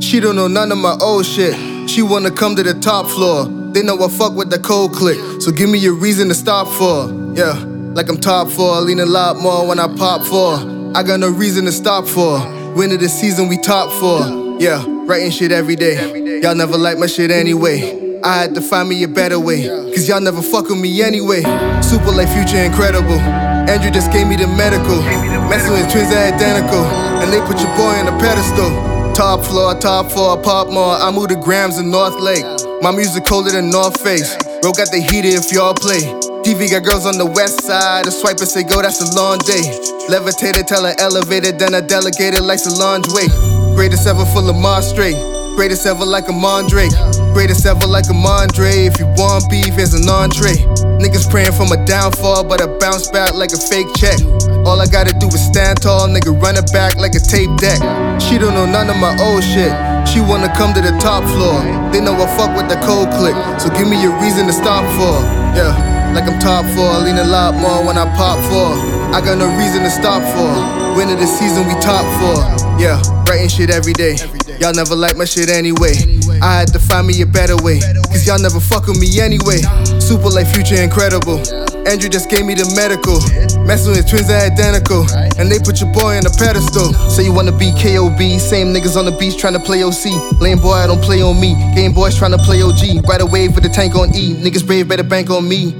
She don't know none of my old shit. She wanna come to the top floor. They know I fuck with the cold click, so give me a reason to stop for. Yeah, like I'm top four, lean a lot more when I pop for. I got no reason to stop for. Win of the season, we top four. Yeah, writing shit every day. Y'all never like my shit anyway. I had to find me a better way, cause y'all never fuck with me anyway. Super like future incredible. Andrew just gave me the medical. Messing with twins are identical, and they put your boy on a pedestal. Top floor, top floor, pop more. I move the grams in North Lake. My music colder than North Face. Bro got the heater if y'all play. TV got girls on the west side. A swipe and say go, that's a long day. Levitated, tell her elevated, then I delegated like Solange Way. Greatest ever full of Mars straight. Greatest ever like a Mondre. Greatest ever like a Mondre. If you want beef, here's an entree. Niggas praying for my downfall, but I bounce back like a fake check. All I gotta do is stand tall, nigga, run it back like a tape deck. She don't know none of my old shit. She wanna come to the top floor. They know I fuck with the cold click, so give me a reason to stop for. Yeah, like I'm top four, lean a lot more when I pop for. I got no reason to stop for. Win of the season, we top four. Yeah, writing shit every day. Y'all never like my shit anyway. I had to find me a better way. Cause y'all never fuck with me anyway. Super like future incredible. Andrew just gave me the medical. Messing with twins are identical. And they put your boy on a pedestal. Say you wanna be KOB. Same niggas on the beach trying to play OC. Lame boy, I don't play on me. Game boys trying to play OG. Ride a wave with the tank on E. Niggas brave, better bank on me.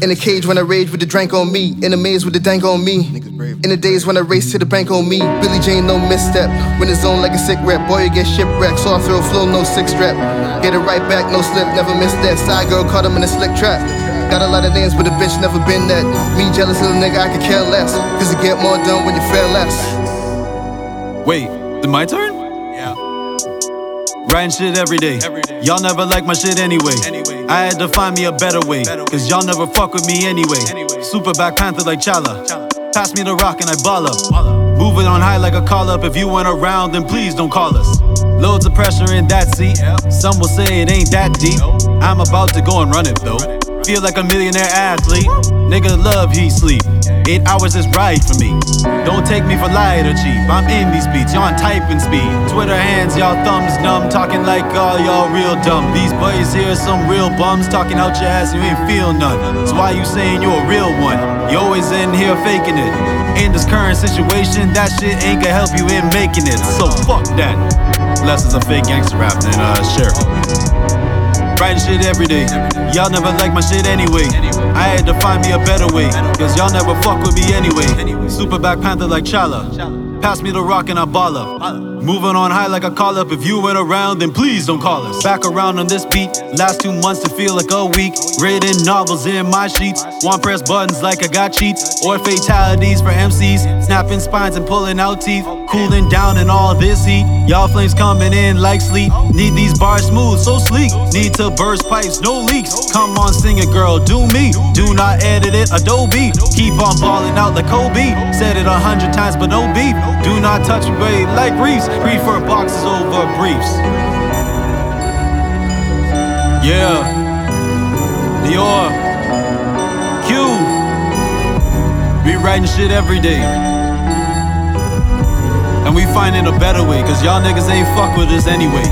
In a cage when I rage with the drink on me. In a maze with the dank on me. In the days when I race to the bank on me. Billie Jean, no misstep. When it's on like a sick rep. Boy, you get shipwrecked. So throw flow, no six strap. Get it right back, no slip, never miss that. Side girl caught him in a slick trap. Got a lot of names, but a bitch never been that. Me jealous little nigga, I could care less. Cause you get more done when you fail less. Wait, is my turn? Yeah. Writing shit every day. every day. Y'all never like my shit anyway. I had to find me a better way. Cause y'all never fuck with me anyway. Super Black Panther like Chala. Pass me the rock and I ball up. Moving on high like a call up. If you went around, then please don't call us. Loads of pressure in that seat. Some will say it ain't that deep. I'm about to go and run it though. Feel like a millionaire athlete. Nigga love he sleep. Eight hours is right for me. Don't take me for light or cheap. I'm in these beats, y'all typing speed. Twitter hands, y'all thumbs numb. Talking like all y'all real dumb. These boys here some real bums. Talking out your ass, you ain't feel none. So why you saying you a real one? You always in here faking it. In this current situation, that shit ain't gonna help you in making it. So fuck that. Less is a fake gangster rap than uh sheriff. Writing shit every day. Y'all never like my shit anyway. I had to find me a better way. Cause y'all never fuck with me anyway. Super Black Panther like Chala. Pass me the rock and I ball up. Moving on high like a call up. If you went around, then please don't call us. Back around on this beat. Last two months to feel like a week. Written novels in my sheets. One press buttons like I got cheats. Or fatalities for MCs. Snapping spines and pulling out teeth. Cooling down in all this heat. Y'all flames coming in like sleep. Need these bars smooth, so sleek. Need to burst pipes, no leaks. Come on, sing it, girl, do me. Do not edit it, Adobe. Keep on balling out like Kobe. Said it a hundred times, but no beef. Do not touch me, like Reese. Prefer boxes over briefs. Yeah. Dior. Q. We writing shit every day. And we finding a better way, cause y'all niggas ain't fuck with us anyway.